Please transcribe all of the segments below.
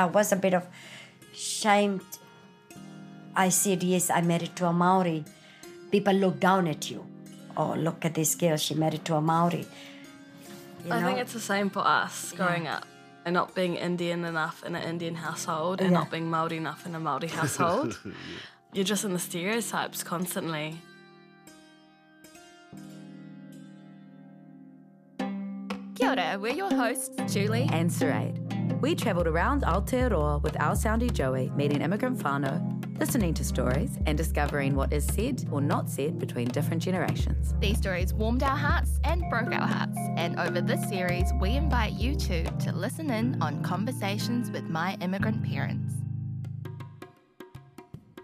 I was a bit of shamed. I said, yes, I married to a Maori. People look down at you. Oh, look at this girl. She married to a Maori. You I know? think it's the same for us growing Yeah. up and not being Indian enough in an Indian household and Yeah. not being Maori enough in a Maori household. You're just in the stereotypes constantly. Kia ora, we're your hosts, Julie. and Saraid. We travelled around Aotearoa with our soundy Joey, meeting immigrant whānau, listening to stories, and discovering what is said or not said between different generations. These stories warmed our hearts and broke our hearts. And over this series, we invite you too to listen in on conversations with my immigrant parents.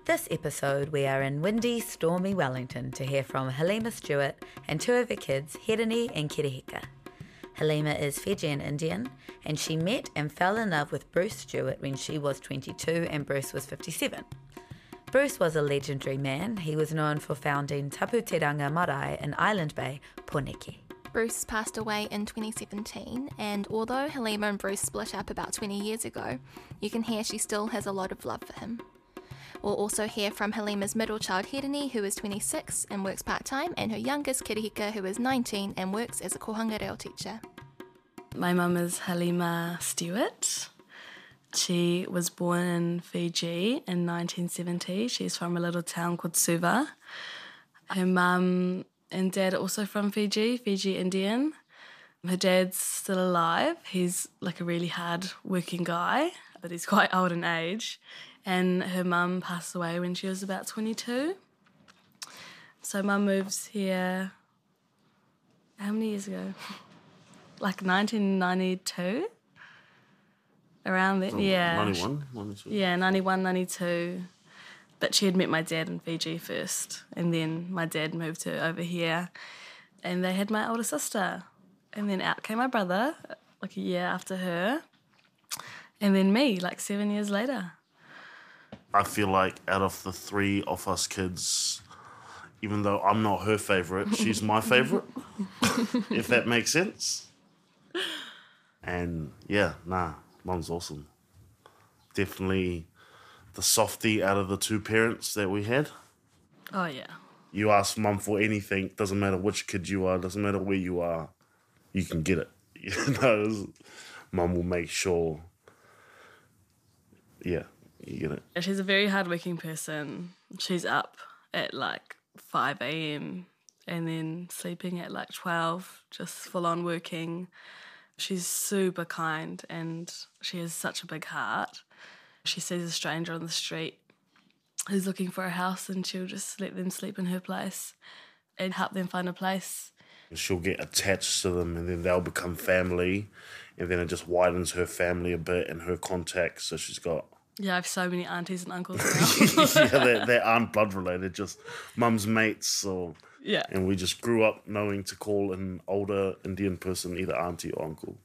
This episode, we are in windy, stormy Wellington to hear from Halima Stewart and two of her kids, Hirini and Kirihika. Halima is Fijian Indian, and she met and fell in love with Bruce Stewart when she was 22 and Bruce was 57. Bruce was a legendary man. He was known for founding Tapu Te Ranga Marae in Island Bay, Poneke. Bruce passed away in 2017, and although Halima and Bruce split up about 20 years ago, you can hear she still has a lot of love for him. We'll also hear from Halima's middle child Hirini, who is 26 and works part time, and her youngest Kirihika, who is 19 and works as a kohanga reo teacher. My mum is Halima Stewart. She was born in Fiji in 1970. She's from a little town called Suva. Her mum and dad are also from Fiji, Fiji Indian. Her dad's still alive. He's like a really hard working guy, but he's quite old in age. And her mum passed away when she was about 22. So mum moves here how many years ago? Like 1992? Around then, yeah. 91, 92. Yeah, 91, 92. But she had met my dad in Fiji first, and then my dad moved her over here, and they had my older sister. And then out came my brother, like a year after her, and then me, like seven years later. I feel like out of the three of us kids, even though I'm not her favorite, she's my favorite. if that makes sense. And yeah, nah, mom's awesome. Definitely the softie out of the two parents that we had. Oh, yeah. You ask mum for anything, doesn't matter which kid you are, doesn't matter where you are, you can get it. You know, mum will make sure. Yeah, you get it. She's a very hardworking person. She's up at like 5 a.m. and then sleeping at like 12, just full on working. She's super kind and she has such a big heart. She sees a stranger on the street who's looking for a house and she'll just let them sleep in her place and help them find a place. she'll get attached to them and then they'll become family and then it just widens her family a bit and her contacts so she's got Yeah, I have so many aunties and uncles now. yeah they, that aren't blood related just mum's mates or yeah. and we just grew up knowing to call an older indian person either auntie or uncle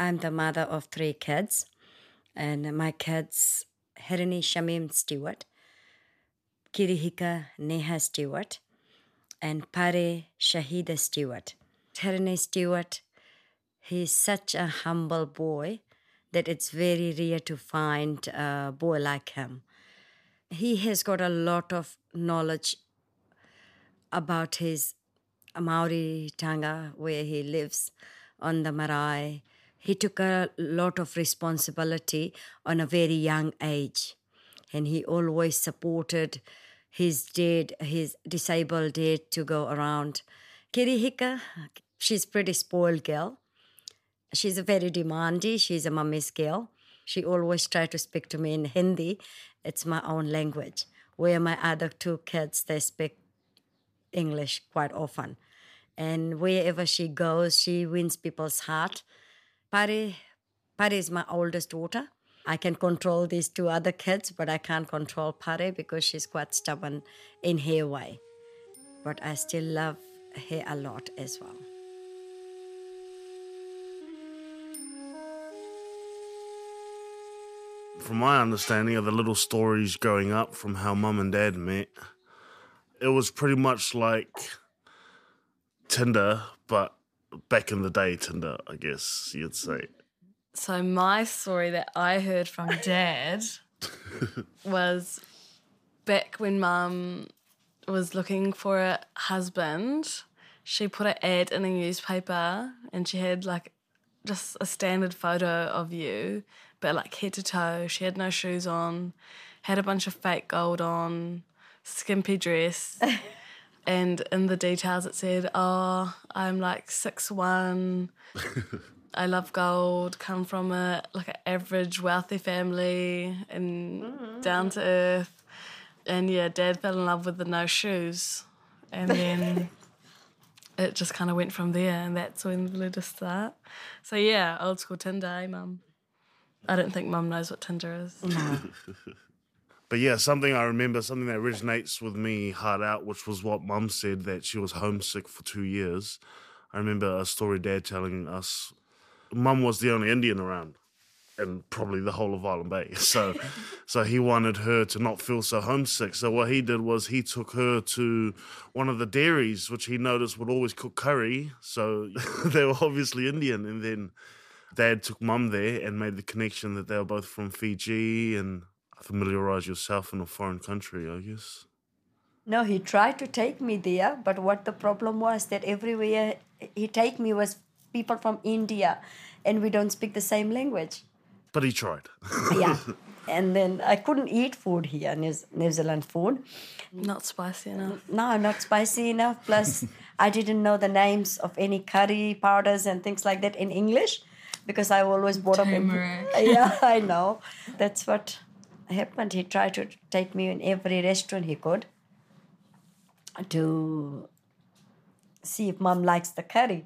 I'm the mother of three kids, and my kids, Hirini Shamim Stewart, Kirihika Neha Stewart, and Pare Shahida Stewart. Hirini Stewart, he's such a humble boy that it's very rare to find a boy like him. He has got a lot of knowledge about his Māoritanga, where he lives on the marae. He took a lot of responsibility on a very young age, and he always supported his dad, his disabled dad, to go around. Kirihika, she's pretty spoiled girl. She's a very demanding. She's a mummy's girl. She always tried to speak to me in Hindi. It's my own language. Where my other two kids, they speak English quite often. And wherever she goes, she wins people's heart. Pari, Pari is my oldest daughter. I can control these two other kids, but I can't control Pare because she's quite stubborn in her way. But I still love her a lot as well. From my understanding of the little stories growing up from how mum and dad met, it was pretty much like Tinder, but back in the day Tinder, I guess you'd say. So my story that I heard from dad was back when mum was looking for a husband, she put an ad in a newspaper and she had like just a standard photo of you, but like head to toe. She had no shoes on, had a bunch of fake gold on, skimpy dress. and in the details it said, Oh, I'm like six one. I love gold, come from a like an average wealthy family and down to earth. And yeah, dad fell in love with the no shoes. And then it just kind of went from there, and that's when the letters start. So yeah, old school Tinder, eh, mum? I don't think mum knows what Tinder is. No. But yeah, something I remember, something that originates with me hard out, which was what mum said that she was homesick for two years. I remember a story dad telling us. Mum was the only Indian around, and probably the whole of Island Bay. So, so he wanted her to not feel so homesick. So what he did was he took her to one of the dairies, which he noticed would always cook curry. So they were obviously Indian, and then dad took mum there and made the connection that they were both from Fiji and familiarize yourself in a foreign country, I guess. No, he tried to take me there, but what the problem was that everywhere he take me was people from India, and we don't speak the same language. But he tried. Yeah, and then I couldn't eat food here, New, New Zealand food. Not spicy enough. No, not spicy enough. Plus, I didn't know the names of any curry powders and things like that in English because I've always bought up. in- Yeah, I know. That's what happened. He tried to take me in every restaurant he could to see if mom likes the curry.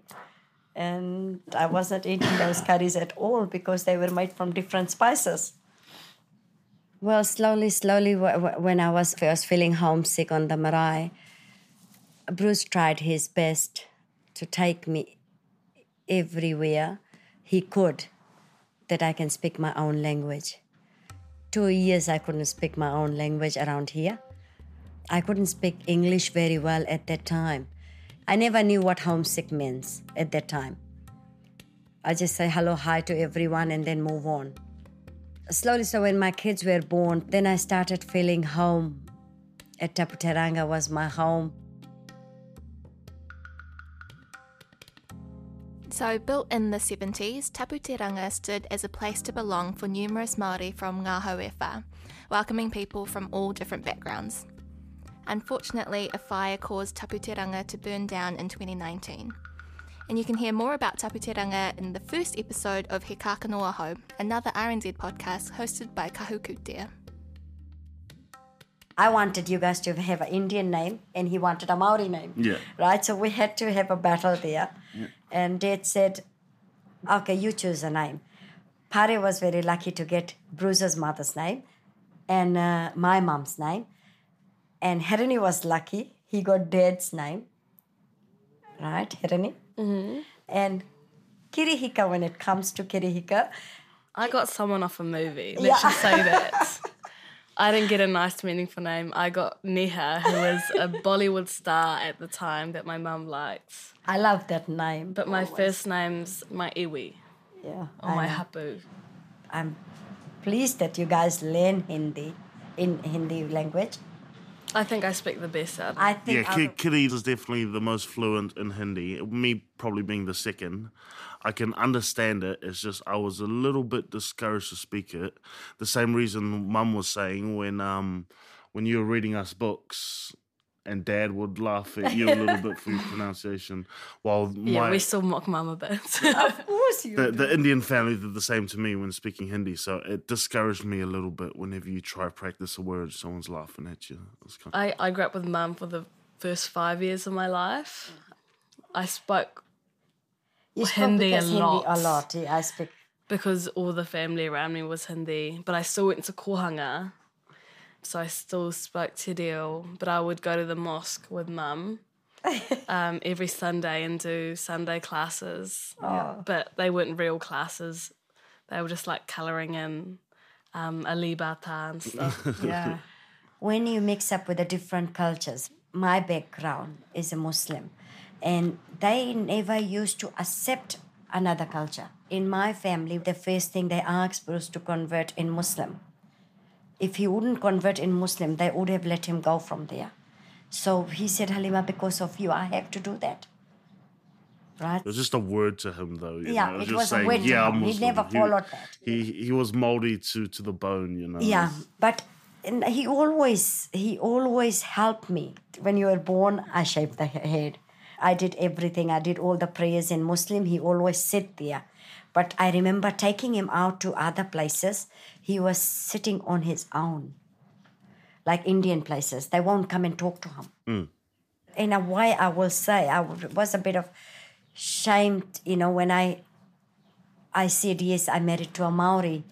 And I wasn't eating those curries at all because they were made from different spices. Well, slowly, slowly, wh- wh- when I was first feeling homesick on the marae, Bruce tried his best to take me everywhere he could that I can speak my own language. Two years I couldn't speak my own language around here. I couldn't speak English very well at that time. I never knew what homesick means at that time. I just say hello, hi to everyone and then move on. Slowly, so when my kids were born, then I started feeling home. At Taputeranga was my home. So, built in the 70s, Taputeranga stood as a place to belong for numerous Māori from Ngā Hauewha, welcoming people from all different backgrounds. Unfortunately, a fire caused Taputeranga to burn down in 2019. And you can hear more about Taputeranga in the first episode of He Kākano Aho, another RNZ podcast hosted by Kahu Kutia. I wanted you guys to have an Indian name, and he wanted a Maori name. Yeah. Right? So we had to have a battle there. And Dad said, okay, you choose a name. Pare was very lucky to get Bruce's mother's name and uh, my mom's name. And Hirini was lucky. He got Dad's name. Right, Hirini? Mm-hmm. And Kirihika, when it comes to Kirihika, I got someone off a movie. Let's Yeah. just say that. I didn't get a nice, meaningful name. I got Neha, who was a Bollywood star at the time that my mum liked. I love that name. But my first name's my iwi, yeah, or my I- hapu. I'm pleased that you guys learn Hindi in Hindi language. I think I speak the best out. of I think Yeah, out Kitty is definitely the most fluent in Hindi. Me probably being the second. I can understand it. It's just I was a little bit discouraged to speak it. The same reason Mum was saying when um when you were reading us books and Dad would laugh at you a little bit for your pronunciation, while yeah, we still mock mum a bit. of course you the, the Indian family did the same to me when speaking Hindi, so it discouraged me a little bit whenever you try to practice a word, someone's laughing at you. It's kind I, I grew up with mum for the first five years of my life. I spoke You spoke Hindi a because Hindi a lot. lot. Yeah, I speak. because all the family around me was Hindi, but I still went to Kohanga. So I still spoke Te Reo, but I would go to the mosque with mum um, every Sunday and do Sunday classes. But they weren't real classes. They were just like colouring in um, alibata and stuff. Yeah. when you mix up with the different cultures, my background is a Muslim, and they never used to accept another culture. In my family, the first thing they asked was to convert in Muslim. If he wouldn't convert in Muslim, they would have let him go from there. So he said, Halima, because of you, I have to do that. Right? It was just a word to him, though. You Yeah, know? it just was a saying, word to yeah, him. He never followed that. He he was Maori to to the bone, you know. Yeah, but he always he always helped me. When you were born, I shaved the head. I did everything. I did all the prayers in Muslim. He always sit there. But I remember taking him out to other places. He was sitting on his own, like Indian places. They won't come and talk to him. In a way, I will say I was a bit of shamed, you know, when I I said yes, I married to a Maori.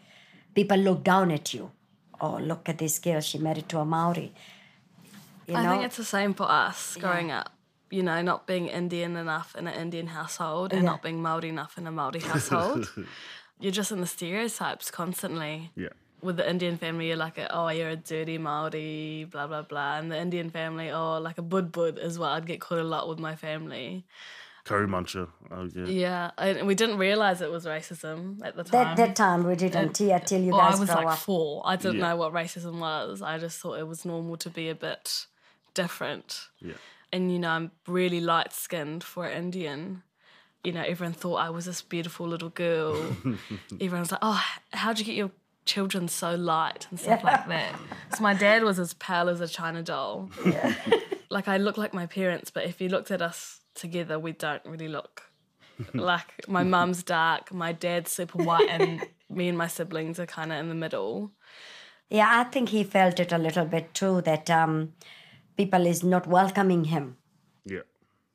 People look down at you. Oh, look at this girl. She married to a Maori. You I know, think it's the same for us growing up. You know, not being Indian enough in an Indian household and not being Maori enough in a Maori household. you're just in the stereotypes constantly. Yeah. With the Indian family, you're like, a, oh, you're a dirty Maori, blah blah blah. And the Indian family, oh, like a bud bud as well. I'd get caught a lot with my family. Curry muncher. Oh yeah. Yeah, and we didn't realize it was racism at the time. that, that time we didn't Yeah, till you guys I was like up. four. I didn't Yeah. know what racism was. I just thought it was normal to be a bit different. Yeah. And you know, I'm really light skinned for an Indian. You know, everyone thought I was this beautiful little girl. Everyone's like, "Oh, how'd you get your children so light and stuff like that?" So my dad was as pale as a china doll. Yeah. like I look like my parents, but if you looked at us together, we don't really look like my mum's dark, my dad's super white, and me and my siblings are kind of in the middle. Yeah, I think he felt it a little bit too that um, people is not welcoming him. Yeah.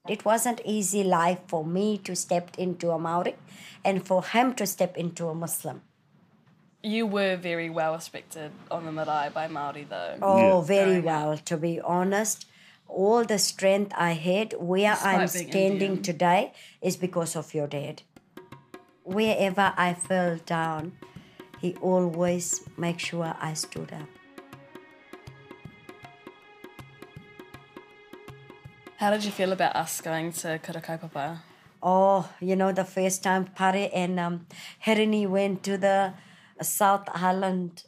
It wasn't easy life for me to step into a Maori and for him to step into a Muslim. You were very well respected on the marae by Maori, though. Oh, Yeah. very well, to be honest. All the strength I had where I'm standing Indian. today is because of your dad. Wherever I fell down, he always make sure I stood up. How did you feel about us going to Kura Kaupapa? Oh, you know, the first time Pare and um, Hirini went to the South Island.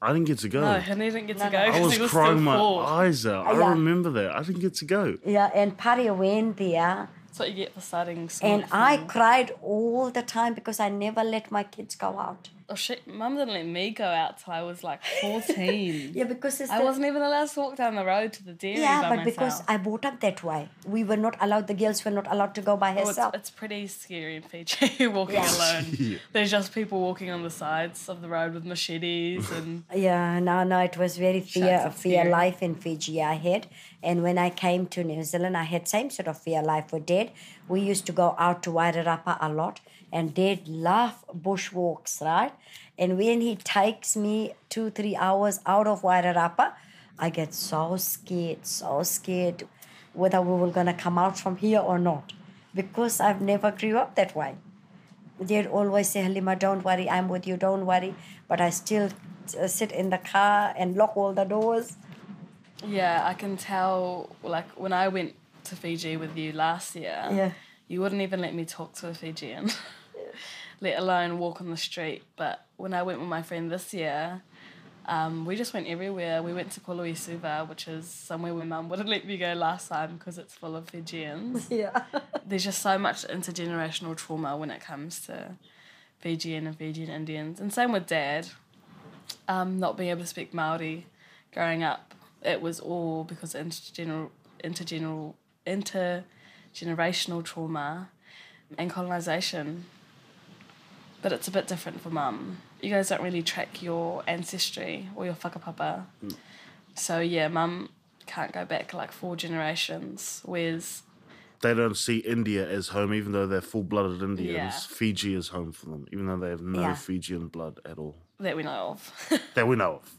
I didn't get to go. No, Henry didn't get to go I because was he was crying still my four. eyes out. I Yeah. remember that. I didn't get to go. Yeah, and Pare went there. That's what you get for starting small. And I cried all the time because I never let my kids go out. Oh shit, mum didn't let me go out till I was like 14. Yeah, because it's I the- wasn't even allowed to walk down the road to the dairy Yeah, by but myself. because I brought up that way, we were not allowed. The girls were not allowed to go by Oh, it's, herself. it's pretty scary in Fiji walking Yeah. alone. There's just people walking on the sides of the road with machetes and yeah, no, no, it was very fear, Shucks, it's fear scary. life in Fiji. I had, and when I came to New Zealand, I had same sort of fear life for dead. We used to go out to Wairarapa a lot, and Dad loved bushwalks, right? And when he takes me two, three hours out of Wairarapa, I get so scared, so scared whether we were gonna come out from here or not, because I've never grew up that way. they'd always say, Halima, don't worry, I'm with you, don't worry. But I still uh, sit in the car and lock all the doors. Yeah, I can tell. Like when I went to Fiji with you last year, Yeah. you wouldn't even let me talk to a Fijian, let alone walk on the street. But when I went with my friend this year, um, we just went everywhere. We went to Koloi Suva, which is somewhere where mum wouldn't let me go last time because it's full of Fijians. Yeah. There's just so much intergenerational trauma when it comes to Fijian and Fijian Indians, and same with dad. Um, not being able to speak Maori growing up, it was all because of intergeneral, intergeneral, intergenerational trauma and colonization. But it's a bit different for mum. You guys don't really track your ancestry or your whakapapa. Hmm. So yeah, mum can't go back like four generations, whereas they don't see India as home, even though they're full blooded Indians. Yeah. Fiji is home for them, even though they have no Yeah. Fijian blood at all that we know of. that we know of.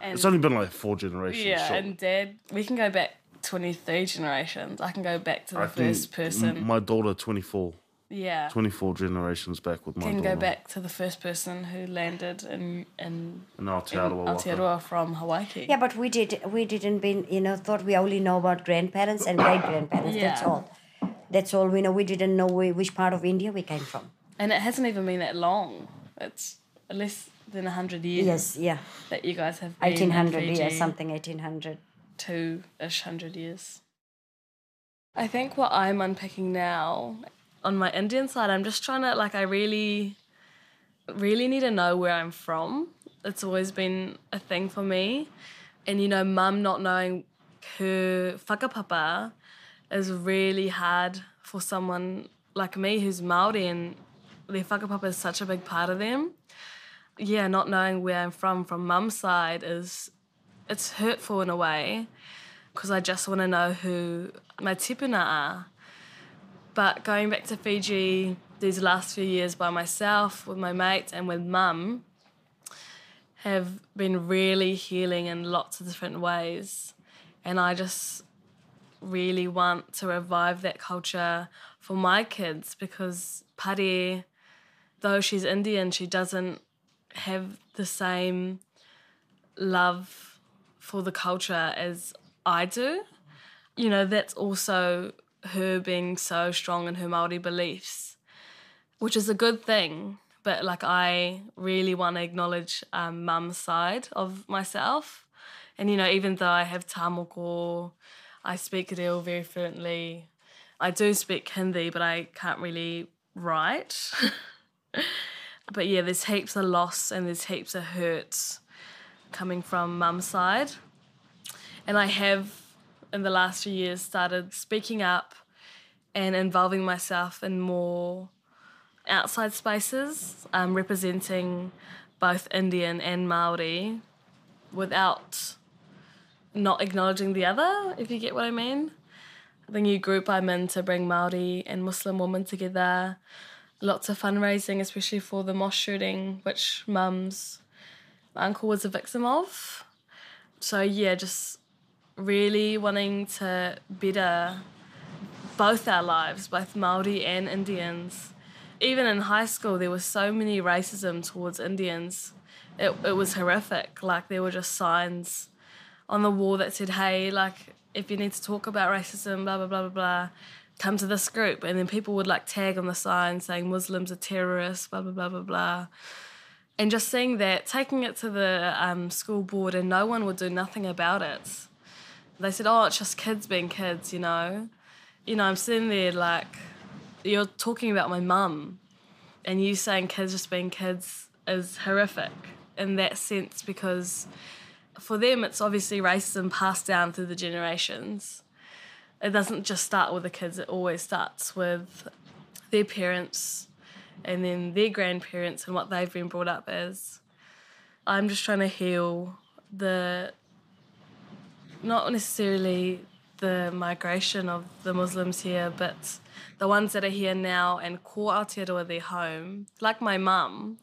and, It's only been like four generations. yeah, and dad, we can go back 23 generations. I can go back to the I first person. My daughter, 24, yeah. 24 generations back with my can daughter. go back to the first person who landed in in, In in Aotearoa. Waka. Aotearoa from Hawaii. Yeah, but we did we didn't been you know thought we only know about grandparents and great grandparents. Yeah. That's all. That's all we know. We didn't know we, which part of India we came from. And it hasn't even been that long. It's less than 100 years Yes, yeah, that you guys have been eighteen in years, something eighteen hundred. two-ish hundred years. I think what I'm unpacking now on my Indian side, I'm just trying to like I really, really need to know where I'm from. It's always been a thing for me, and you know, mum not knowing her whakapapa is really hard for someone like me who's Maori and their whakapapa is such a big part of them. Yeah, not knowing where I'm from from mum's side is it's hurtful in a way because I just want to know who my tipuna are. But going back to Fiji these last few years by myself, with my mates, and with mum, have been really healing in lots of different ways. And I just really want to revive that culture for my kids because Pari, though she's Indian, she doesn't have the same love for the culture as I do. You know, that's also her being so strong in her Maori beliefs, which is a good thing. But like, I really want to acknowledge um, mum's side of myself. And you know, even though I have tamoko, I speak reo very fluently. I do speak Hindi, but I can't really write. but yeah, there's heaps of loss and there's heaps of hurts coming from mum's side. And I have, in the last few years, started speaking up and involving myself in more outside spaces, um, representing both Indian and Maori without not acknowledging the other, if you get what I mean. The new group I'm in to bring Maori and Muslim women together. Lots of fundraising, especially for the mosque shooting, which mum's uncle was a victim of. So yeah, just really wanting to better both our lives, both Maori and Indians. Even in high school, there was so many racism towards Indians. It, it was horrific. Like there were just signs on the wall that said, "Hey, like if you need to talk about racism, blah blah blah blah blah, come to this group." And then people would like tag on the sign saying Muslims are terrorists, blah blah blah blah blah. And just seeing that, taking it to the um, school board, and no one would do nothing about it. They said, "Oh, it's just kids being kids," you know. You know, I'm sitting there like, you're talking about my mum, and you saying kids just being kids is horrific in that sense because for them it's obviously racism passed down through the generations. It doesn't just start with the kids, it always starts with their parents and then their grandparents and what they've been brought up as. I'm just trying to heal the not necessarily the migration of the Muslims here, but the ones that are here now and ko Aotearoa their home, like my mum,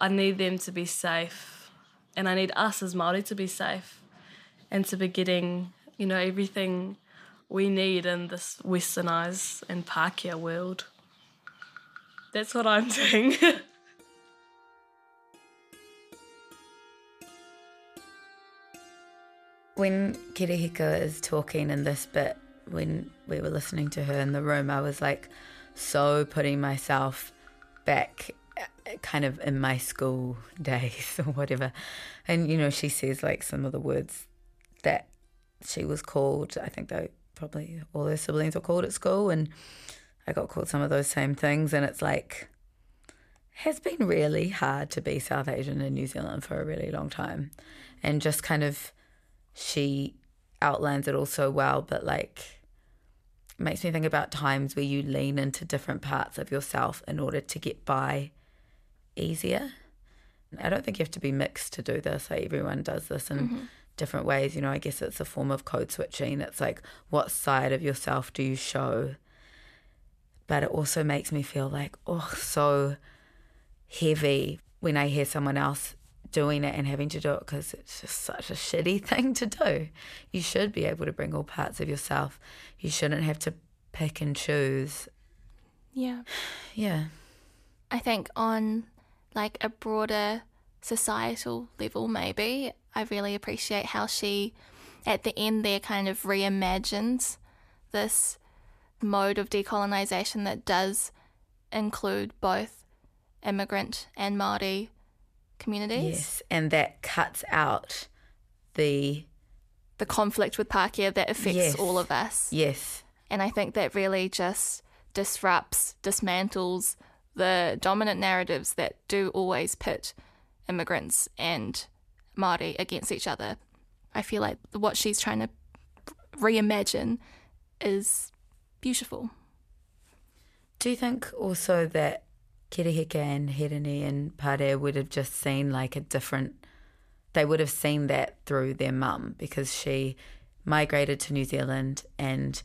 I need them to be safe, and I need us as Maori to be safe, and to be getting, you know, everything we need in this westernized and Pākehā world. That's what I'm doing. When Kirihika is talking in this bit, when we were listening to her in the room, I was like so putting myself back uh, kind of in my school days or whatever. And, you know, she says like some of the words that she was called. I think they probably all her siblings were called at school. And I got called some of those same things. And it's like, has been really hard to be South Asian in New Zealand for a really long time. And just kind of, she outlines it all so well, but like, makes me think about times where you lean into different parts of yourself in order to get by easier. I don't think you have to be mixed to do this. Like everyone does this in mm-hmm. different ways. You know, I guess it's a form of code switching. It's like, what side of yourself do you show but it also makes me feel like, oh, so heavy when I hear someone else doing it and having to do it because it's just such a shitty thing to do. You should be able to bring all parts of yourself. You shouldn't have to pick and choose. Yeah. Yeah. I think on like a broader societal level, maybe, I really appreciate how she, at the end there, kind of reimagines this mode of decolonization that does include both immigrant and Māori communities. Yes. And that cuts out the. The conflict with Pākehā that affects Yes. all of us. Yes. And I think that really just disrupts, dismantles the dominant narratives that do always pit immigrants and Māori against each other. I feel like what she's trying to reimagine is beautiful. Do you think also that Kirihika and Hirini and Pare would have just seen like a different, they would have seen that through their mum because she migrated to New Zealand and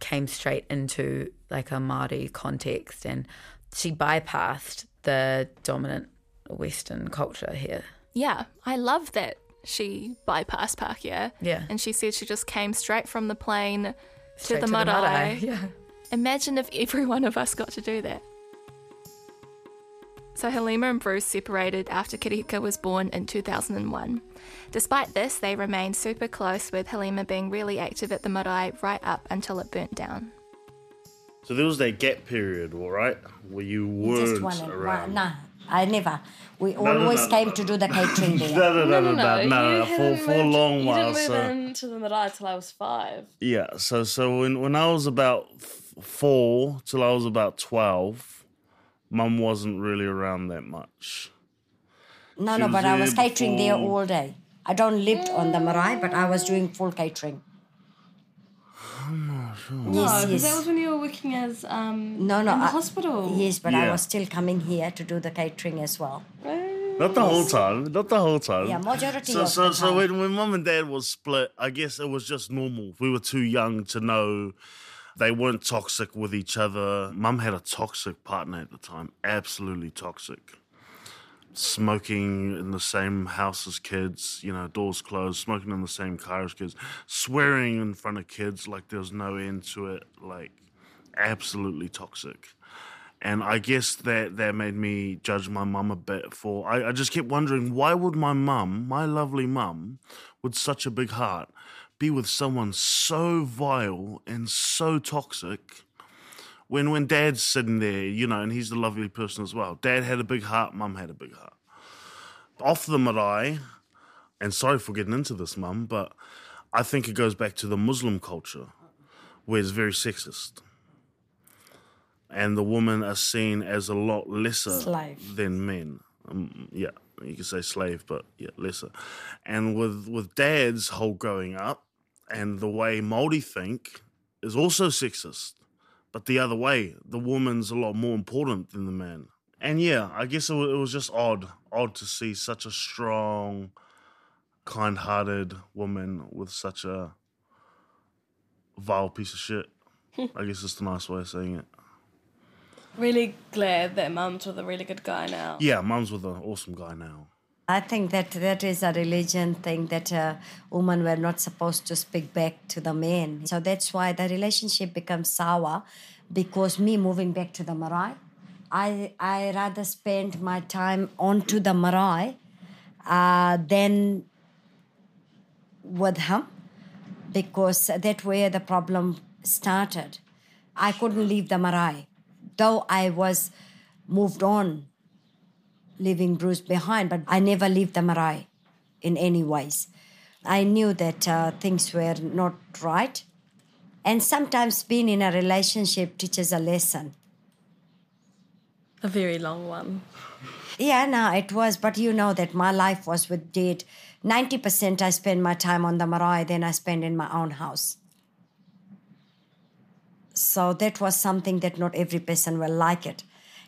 came straight into like a Māori context and she bypassed the dominant Western culture here. Yeah, I love that she bypassed Pākehā. Yeah. And she said she just came straight from the plane Straight to the marae. Yeah. Imagine if every one of us got to do that. So Halima and Bruce separated after Kirika was born in 2001. Despite this, they remained super close, with Halima being really active at the marae right up until it burnt down. So there was that gap period, all right, where you weren't Just one, around. one, nah, I never. We no, always no, came no. to do the catering there. No, no, no, no, no, you no, for, hadn't for a moved- long you didn't move So into the marae till I was five. yeah, so so when when I was about four till I was about twelve, mum wasn't really around that much. No, She no, but I was there catering there all day. I don't lived on the marae, but I was doing full catering. No, Yes, because that was when you were working as um No, no, in the I- hospital. Yes, but I was still coming here to do the catering as well. Not the whole time. Not the whole time. Yeah, majority so, of so, the So time. when, when mum and dad was split, I guess it was just normal. We were too young to know they weren't toxic with each other. Mum had a toxic partner at the time, absolutely toxic. Smoking in the same house as kids, you know, doors closed, smoking in the same car as kids, swearing in front of kids like there was no end to it, like absolutely toxic. And I guess that that made me judge my mum a bit for. I, I just kept wondering why would my mum, my lovely mum, with such a big heart, be with someone so vile and so toxic when when dad's sitting there, you know, and he's a lovely person as well. Dad had a big heart, mum had a big heart. Off the marae, and sorry for getting into this, mum, but I think it goes back to the Muslim culture, where it's very sexist and the women are seen as a lot lesser Slave. than men. Um, yeah, you could say slave, but yeah, lesser. And with with dad's whole growing up and the way Maori think is also sexist, but the other way, the woman's a lot more important than the man. And yeah, I guess it was, it was just odd, odd to see such a strong, kind-hearted woman with such a vile piece of shit. I guess it's the nice way of saying it. Really glad that mum's with a really good guy now. Yeah, mum's with an awesome guy now. I think that that is a religion thing that uh, women were not supposed to speak back to the men. So that's why the relationship becomes sour because me moving back to the marae, I, I rather spend my time onto the marae uh, than with him because that where the problem started. I couldn't leave the marae, though I was moved on leaving Bruce behind, but I never leave the marae in any ways. I knew that uh, things were not right. And sometimes being in a relationship teaches a lesson. A very long one. Yeah, no, it was, but you know that my life was with dad. 90% I spend my time on the marae, then I spend in my own house. So that was something that not every person will like it.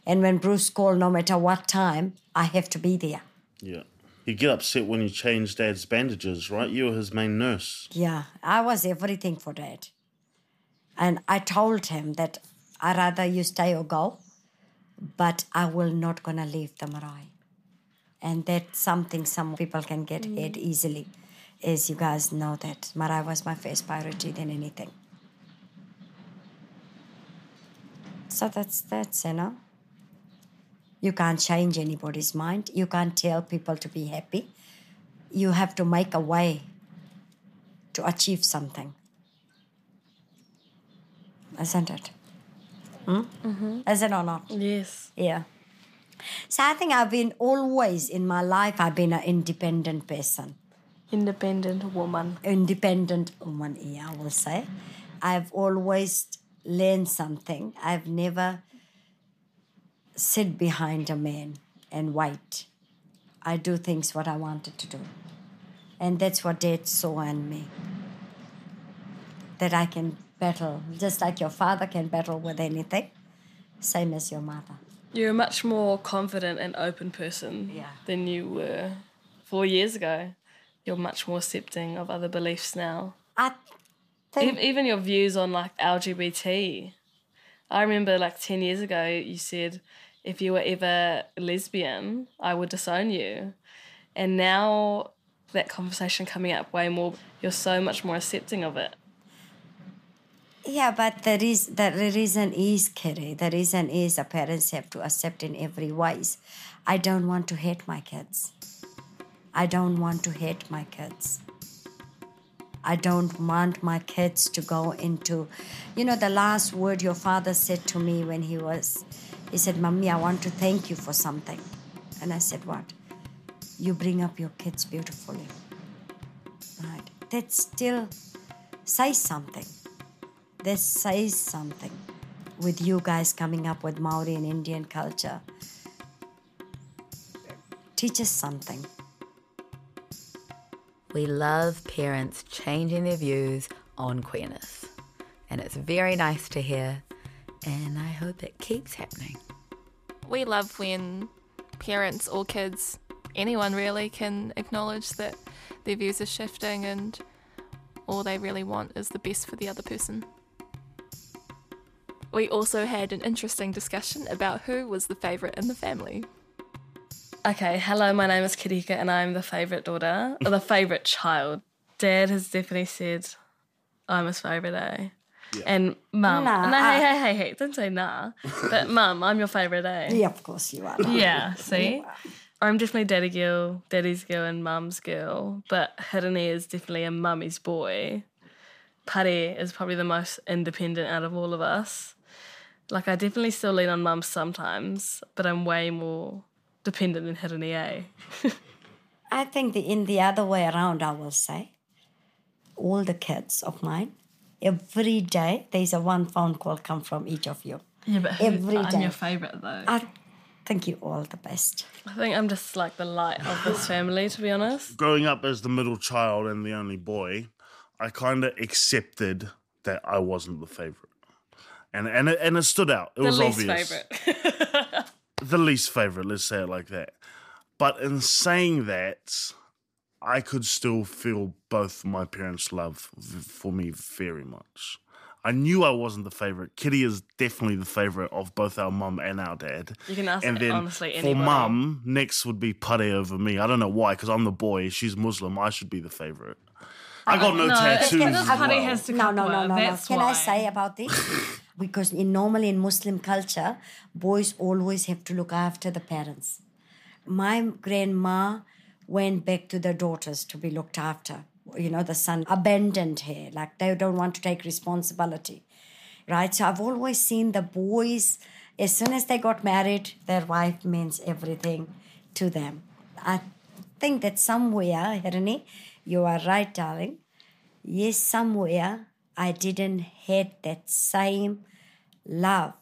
And when Bruce called, no matter what time, I have to be there. Yeah. You get upset when you change dad's bandages, right? You were his main nurse. Yeah, I was everything for dad. And I told him that I rather you stay or go, but I will not gonna leave the marae. And that's something some people can get mm. hit easily, as you guys know that marae was my first priority than anything. So that's that's you know. You can't change anybody's mind. You can't tell people to be happy. You have to make a way to achieve something. Isn't it? Hmm? Is it or not? Yes. Yeah. So I think I've been always in my life, I've been an independent person. Independent woman. Independent woman, yeah, I will say. I've always learned something. I've never sit behind a man and wait. I do things what I wanted to do. And that's what dad saw in me. That I can battle, just like your father can battle with anything, same as your mother. You're a much more confident and open person Yeah. than you were four years ago. You're much more accepting of other beliefs now. I think Ev- Even your views on like LGBT. I remember like 10 years ago, you said if you were ever lesbian, I would disown you. And now that conversation coming up way more, you're so much more accepting of it. Yeah, but the, reas the reason is, Kerry, the reason is the parents have to accept in every ways. I don't want to hate my kids. I don't want to hate my kids. I don't want my kids to go into, you know, the last word your father said to me when he was, he said, Mummy, I want to thank you for something. And I said, What? You bring up your kids beautifully. Right. That still says something that says something with you guys coming up with Maori and Indian culture. Teach us something. We love parents changing their views on queerness. And it's very nice to hear, and I hope it keeps happening. We love when parents or kids, anyone really, can acknowledge that their views are shifting and all they really want is the best for the other person. We also had an interesting discussion about who was the favourite in the family. Okay, hello, my name is Kirika and I'm the favourite daughter, or the favourite child. Dad has definitely said I'm his favourite, eh? And mum, Nah, no, I- hey, hey, hey, hey, don't say nah. But mum, I'm your favourite, eh? Yeah, of course you are. Yeah, see? I'm definitely daddy girl, daddy's girl, and mum's girl. But Hirini is definitely a mummy's boy. Pare is probably the most independent out of all of us. Like, I definitely still lean on mum sometimes, but I'm way more dependent than Hirini, eh? I think the, in the other way around, I will say, all the kids of mine, every day there's a one phone call come from each of you. Yeah, but who, Every I'm your favourite though. I think you all the best. I think I'm just like the light of this family, to be honest. Growing up as the middle child and the only boy, I kind of accepted that I wasn't the favorite. And, and, it, and it stood out. It The was least obvious. favourite. the least favorite, let's say it like that. But in saying that, I could still feel both my parents' love for me very much. I knew I wasn't the favorite. Kitty is definitely the favorite of both our mum and our dad. You can ask and then honestly for anybody. mum, next would be Pare over me. I don't know why, because I'm the boy. She's Muslim. I should be the favorite. I got no, no, tattoos. it's- as well. has to No, come no, no, no, her, no. that's Can I say about this? because in normally in Muslim culture, boys always have to look after the parents. My grandma went back to their daughters to be looked after. You know, the son abandoned her, like they don't want to take responsibility. Right? So I've always seen the boys, as soon as they got married, their wife means everything to them. I think that somewhere, Hirini, you are right, darling yes, somewhere I didn't had that same love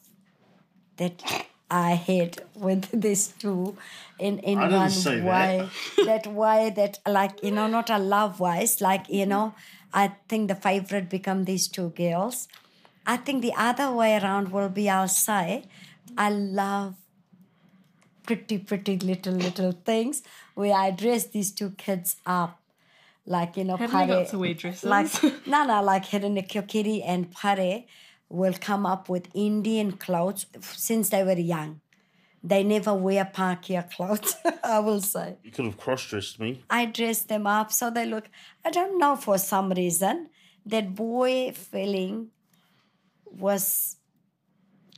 that I had with these two in, in I didn't one say that. way. That. way that like, you know, not a love wise, like, you know, I think the favorite become these two girls. I think the other way around will be I'll say, I love pretty, pretty little, little things where I dress these two kids up. Like, you know, Haven't they Pare- got to wear dresses? Like, no, no, like Hiranekyo Kitty and Pare will come up with Indian clothes since they were young. They never wear Pākehā clothes, I will say. You could have cross dressed me. I dress them up so they look, I don't know, for some reason, that boy feeling was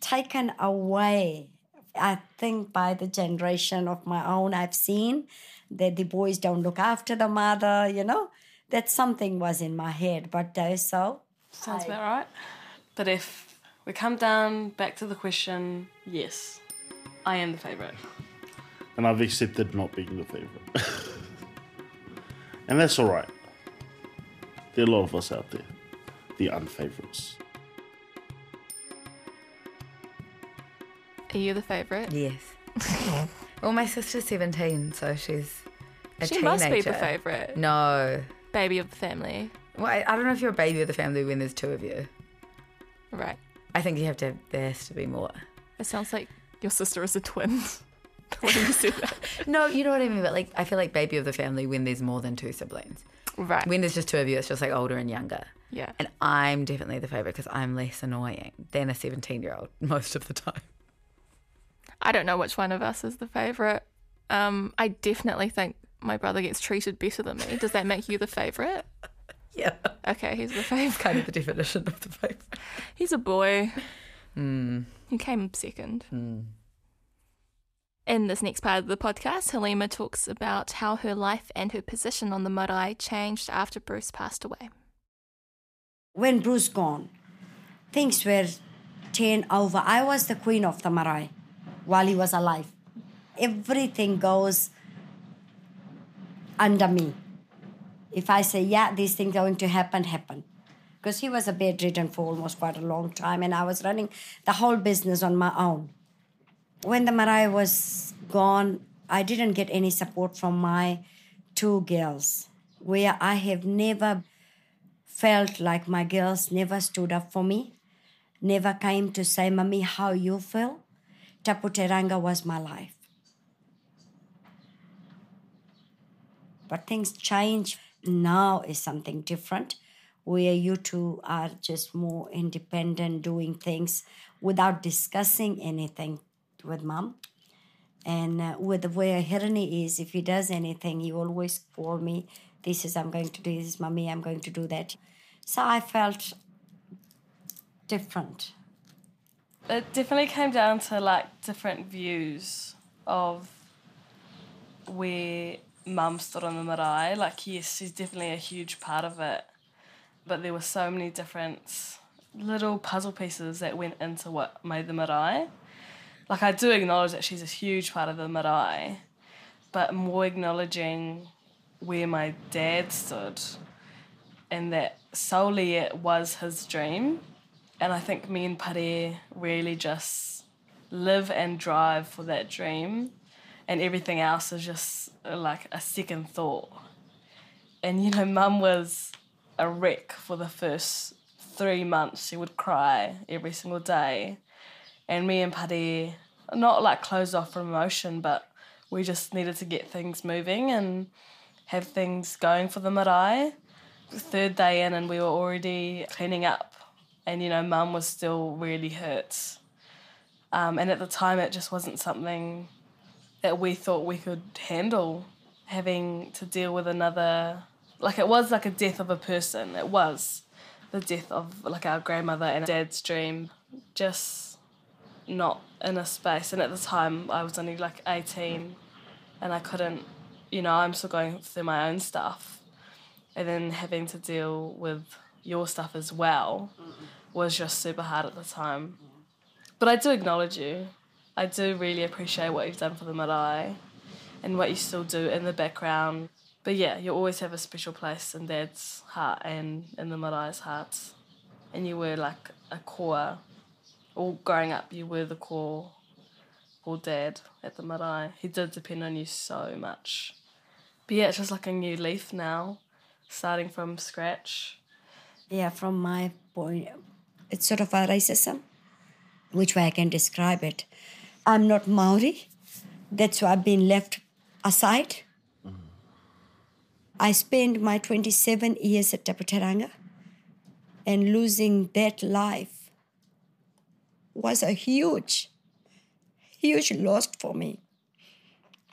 taken away. I think by the generation of my own, I've seen that the boys don't look after the mother, you know. That something was in my head, but uh, so. Sounds about right. But if we come down back to the question, yes, I am the favourite. And I've accepted not being the favourite. and that's alright. There are a lot of us out there, the unfavourites. Are you the favourite? Yes. well, my sister's 17, so she's a She teenager. must be the favourite. No. Baby of the family. Well, I, I don't know if you're a baby of the family when there's two of you. Right. I think you have to, there has to be more. It sounds like your sister is a twin. when you that. No, you know what I mean? But like, I feel like baby of the family when there's more than two siblings. Right. When there's just two of you, it's just like older and younger. yeah. And I'm definitely the favourite because I'm less annoying than a 17 year old most of the time. I don't know which one of us is the favourite. Um, I definitely think my brother gets treated better than me. Does that make you the favourite? Yeah. Okay, he's the favourite. Kind of the definition of the favourite. He's a boy. Hmm. He came second. In this next part of the podcast, Halima talks about how her life and her position on the marae changed after Bruce passed away. When Bruce gone, things were turned over. I was the queen of the marae while he was alive. Everything goes under me. If I say, yeah, these things are going to happen, happen. Because he was a bedridden for almost quite a long time, and I was running the whole business on my own. When the marae was gone, I didn't get any support from my two girls, where I have never felt like my girls never stood up for me, never came to say, Mummy, how you feel. Taputeranga was my life. But things change. Now is something different, where you two are just more independent, doing things without discussing anything with mom. And uh, with where Hirini is, if he does anything, he always call me. This is I'm going to do this, mommy. I'm going to do that. So I felt different. It definitely came down to like different views of where mum stood on the marae. Like, yes, she's definitely a huge part of it, but there were so many different little puzzle pieces that went into what made the marae. Like, I do acknowledge that she's a huge part of the marae, but more acknowledging where my dad stood and that solely it was his dream. And I think me and Pare really just live and drive for that dream, and everything else is just uh, like a second thought. And you know, mum was a wreck for the first three months. She would cry every single day. And me and Pare, not like closed off from emotion, but we just needed to get things moving and have things going for the marae. Third day in, and we were already cleaning up and you know mum was still really hurt um, and at the time it just wasn't something that we thought we could handle having to deal with another like it was like a death of a person it was the death of like our grandmother and dad's dream just not in a space and at the time i was only like 18 and i couldn't you know i'm still going through my own stuff and then having to deal with your stuff as well was just super hard at the time. But I do acknowledge you. I do really appreciate what you've done for the marae and what you still do in the background. But yeah, you always have a special place in Dad's heart and in the marae's hearts. And you were like a core. All growing up, you were the core for Dad at the marae. He did depend on you so much. But yeah, it's just like a new leaf now, starting from scratch. Yeah, from my point, it's sort of a racism. Which way I can describe it? I'm not Maori. That's why I've been left aside. I spent my 27 years at Taputeranga and losing that life was a huge, huge loss for me.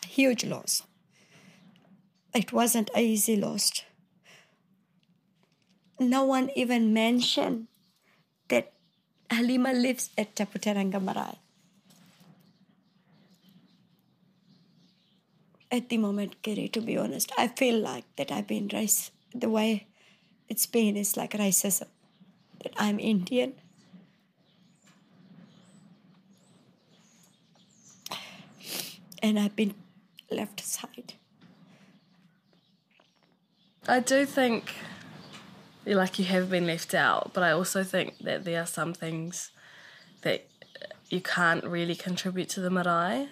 Huge loss. It wasn't an easy loss. No one even mentioned that Halima lives at Taputeranga Marae. At the moment, Kiri, to be honest, I feel like that I've been raised the way it's been is like racism. That I'm Indian. And I've been left aside. I do think, like, you have been left out, but I also think that there are some things that you can't really contribute to the marae.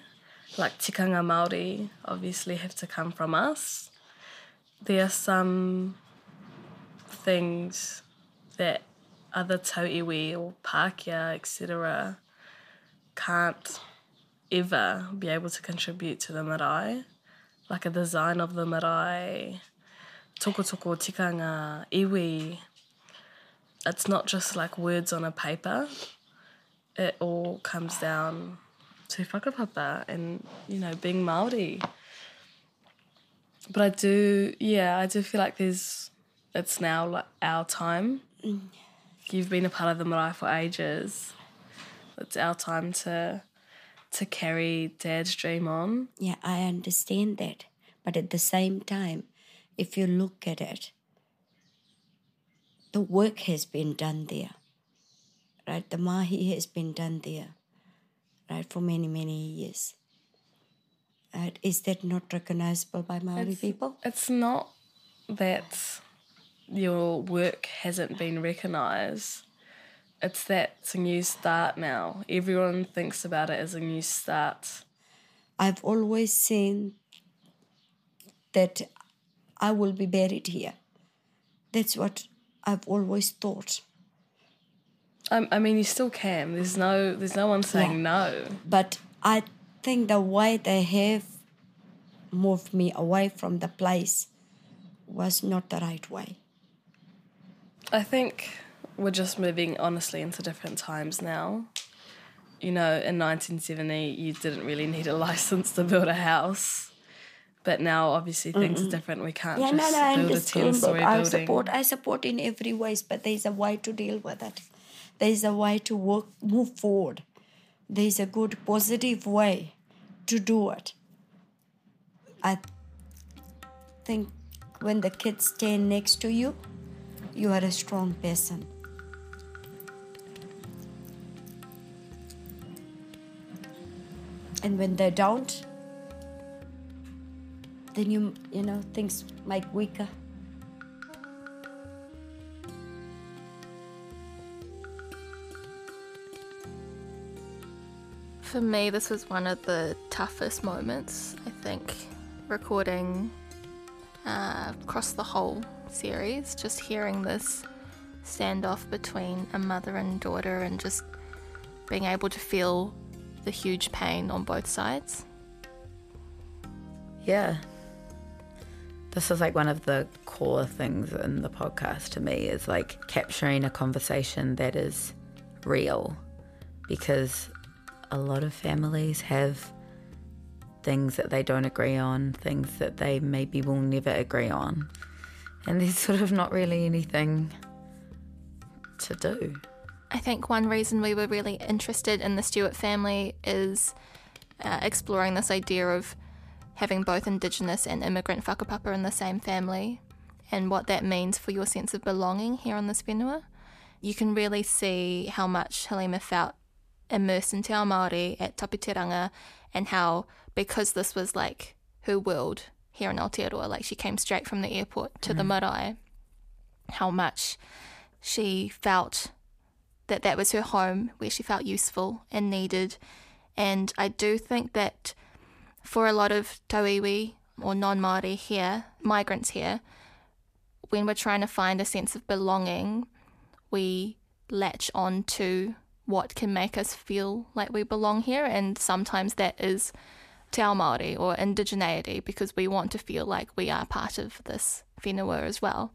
Like, tikanga Māori obviously have to come from us. There are some things that other tauiwi or Pākehā, etc., can't ever be able to contribute to the marae. Like a design of the marae, toko toko tikanga, iwi. It's not just like words on a paper. It all comes down to whakapapa and, you know, being Māori. But I do, yeah, I do feel like there's, it's now like our time. You've been a part of the marae for ages. It's our time to to carry Dad's dream on. Yeah, I understand that. But at the same time, if you look at it, the work has been done there. Right? The mahi has been done there. Right? For many, many years. Right? Is that not recognizable by Maori people? It's not that your work hasn't been recognised. It's that it's a new start now. Everyone thinks about it as a new start. I've always seen that I will be buried here. That's what I've always thought. I, I mean, you still can. There's no, there's no one saying no. But I think the way they have moved me away from the place was not the right way. I think we're just moving honestly into different times now. You know, in 1970, you didn't really need a license to build a house. But now, obviously, things are different. We can't Yeah, just no, no, build a understand 10 that. story I support, I support in every ways, but there's a way to deal with it. There's a way to work, move forward. There's a good, positive way to do it. I think when the kids stand next to you, you are a strong person. And when they don't, then you you know things might weaker. For me, this was one of the toughest moments, I think, recording uh, across the whole series, just hearing this standoff between a mother and daughter and just being able to feel the huge pain on both sides. Yeah. This is like one of the core things in the podcast to me is like capturing a conversation that is real because a lot of families have things that they don't agree on, things that they maybe will never agree on. And there's sort of not really anything to do. I think one reason we were really interested in the Stewart family is uh, exploring this idea of having both Indigenous and immigrant whakapapa in the same family and what that means for your sense of belonging here on this whenua. You can really see how much Halima felt immersed in Te Ao Māori at Taputeranga and how, because this was like her world here in Aotearoa, like she came straight from the airport to the mm. marae, how much she felt that that was her home where she felt useful and needed. And I do think that for a lot of tauiwi or non Māori here, migrants here, when we're trying to find a sense of belonging, we latch on to what can make us feel like we belong here. And sometimes that is te ao Māori or indigeneity because we want to feel like we are part of this whenua as well.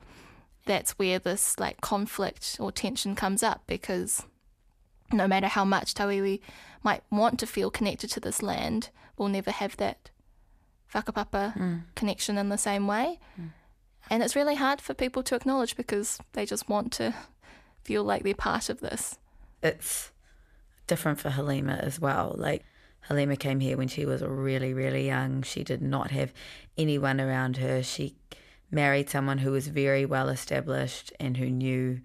That's where this like conflict or tension comes up because no matter how much Tauiwi might want to feel connected to this land, we'll never have that whakapapa mm. connection in the same way. Mm. And it's really hard for people to acknowledge because they just want to feel like they're part of this. It's different for Halima as well. Like Halima came here when she was really, really young. She did not have anyone around her. She married someone who was very well established and who knew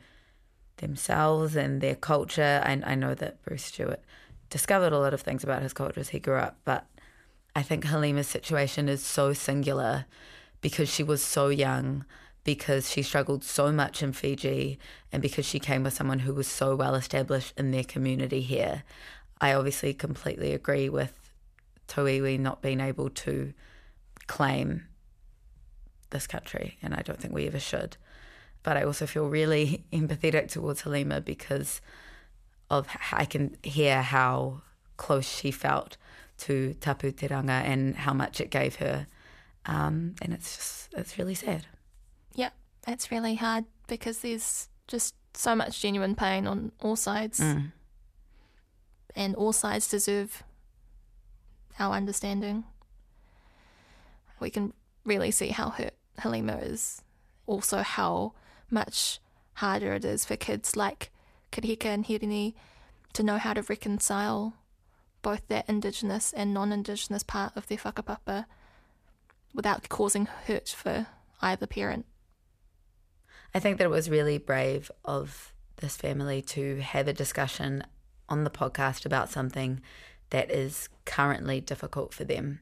themselves and their culture. And I know that Bruce Stewart discovered a lot of things about his culture as he grew up, but I think Halima's situation is so singular because she was so young, because she struggled so much in Fiji, and because she came with someone who was so well established in their community here. I obviously completely agree with Tauiwi not being able to claim this country, and I don't think we ever should. But I also feel really empathetic towards Halima because of I can hear how close she felt to Taputeranga and how much it gave her, um, and it's just it's really sad. It's really hard because there's just so much genuine pain on all sides. Mm. And all sides deserve our understanding. We can really see how hurt Halima is. Also, how much harder it is for kids like Kirika and Hirini to know how to reconcile both their Indigenous and non Indigenous part of their whakapapa without causing hurt for either parent. I think that it was really brave of this family to have a discussion on the podcast about something that is currently difficult for them.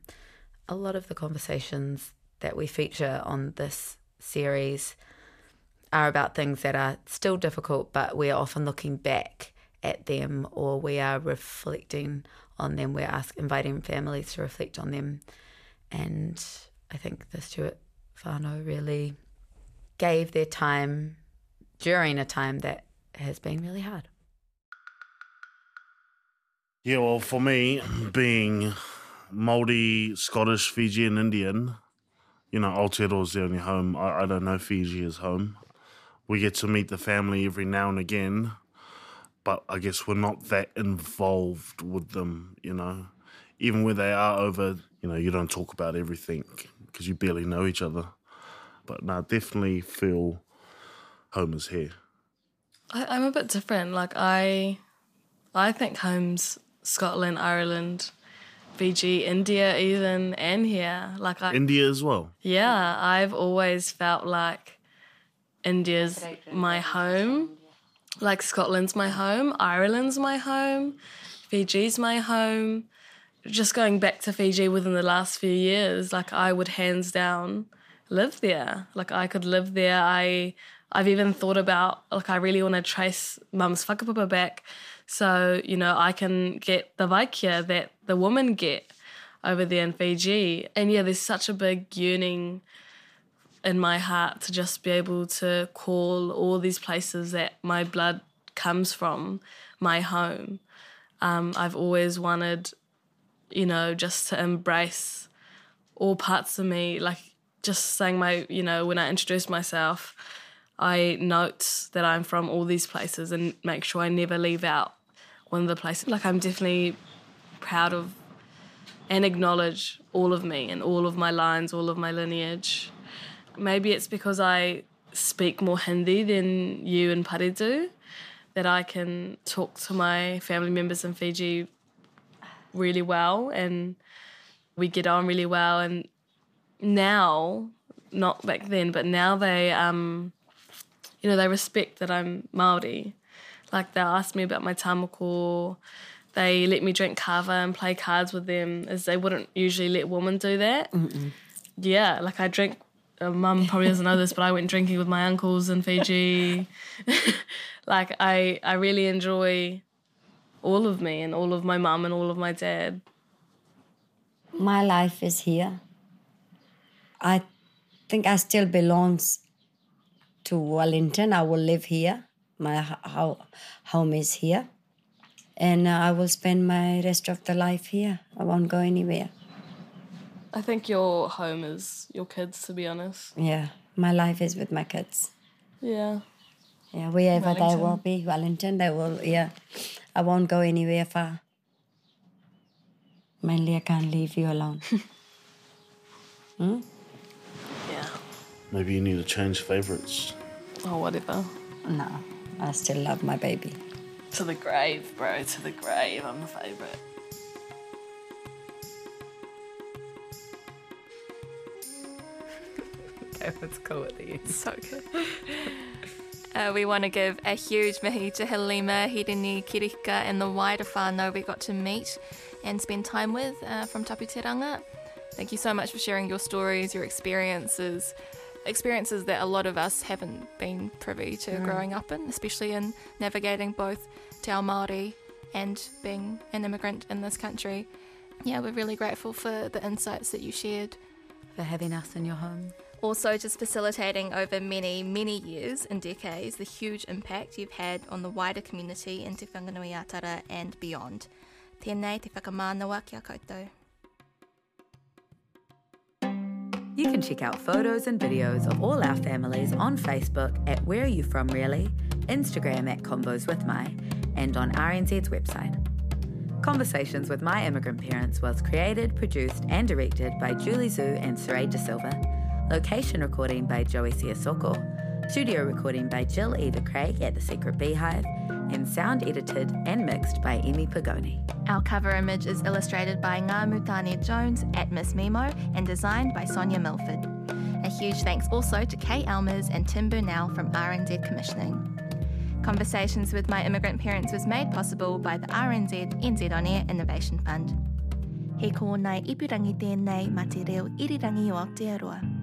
A lot of the conversations that we feature on this series are about things that are still difficult, but we are often looking back at them or we are reflecting on them. We're ask, inviting families to reflect on them. And I think the Stewart whānau really gave their time during a time that has been really hard. Yeah, well, for me, being Māori, Scottish, Fijian, Indian, you know, Aotearoa the only home. I, I don't know Fiji is home. We get to meet the family every now and again, but I guess we're not that involved with them, you know. Even where they are over, you know, you don't talk about everything because you barely know each other. But no, definitely feel home is here. I, I'm a bit different. Like I, I think home's Scotland, Ireland, Fiji, India, even, and here. Like I, India as well. yeah, I've always felt like India's my home. Like Scotland's my home, Ireland's my home, Fiji's my home. Just going back to Fiji within the last few years, like I would hands down live there. Like I could live there. I I've even thought about like I really want to trace mum's whakapapa back so, you know, I can get the veiqia that the women get over there in Fiji. And yeah, there's such a big yearning in my heart to just be able to call all these places that my blood comes from my home. Um, I've always wanted, you know, just to embrace all parts of me. Like just saying my, you know, when I introduce myself, I note that I'm from all these places and make sure I never leave out one of the places. Like I'm definitely proud of and acknowledge all of me and all of my lines, all of my lineage. Maybe it's because I speak more Hindi than you and Pare do, that I can talk to my family members in Fiji really well and we get on really well. And now, not back then, but now they, um, you know, they respect that I'm Māori. Like they'll ask me about my tā moko, they let me drink kava and play cards with them as they wouldn't usually let women do that. Yeah, like I drink. Uh, Mum probably doesn't know this, but I went drinking with my uncles in Fiji. like I, I really enjoy all of me and all of my mum and all of my dad. My life is here. I think I still belongs to Wellington. I will live here. My ho- ho- home is here. And uh, I will spend my rest of the life here. I won't go anywhere. I think your home is your kids, to be honest. Yeah, my life is with my kids. Yeah. Yeah, wherever they will be, Wellington, they will, yeah. I won't go anywhere far. Mainly, I can't leave you alone. Yeah. Maybe you need to change favourites. Or whatever. no, I still love my baby. To the grave, bro. To the grave. I'm a favourite. It's cool at the end. So good. Uh, we want to give a huge mihi to Halima, Hirini, Kirika, and the wider whānau we got to meet and spend time with uh, from Taputeranga. Thank you so much for sharing your stories, your experiences, experiences that a lot of us haven't been privy to growing up in, especially in navigating both te ao Māori and being an immigrant in this country. Yeah, we're really grateful for the insights that you shared. For having us in your home. Also, just facilitating over many, many years and decades the huge impact you've had on the wider community in Te Whanganui-a-Tara and beyond. Tēnei te whakamānawa kia koutou. You can check out photos and videos of all our families on Facebook at Where Are You From Really, Instagram at Convos with My, and on RNZ's website. Conversations with My Immigrant Parents was created, produced, and directed by Julie Zhu and Saraid De Silva. Location recording by Joey Siasoko. Studio recording by Jill Eva Craig at The Secret Beehive. And sound edited and mixed by Emmy Pagoni. Our cover image is illustrated by Ngā Mutania Jones at Miss Memo and designed by Sonia Milford. A huge thanks also to Kay Elmers and Tim Burnell from RNZ Commissioning. Conversations with My Immigrant Parents was made possible by the RNZ NZ On Air Innovation Fund. He ko nei ipurangi tēnei ma te reo irirangi o Aotearoa.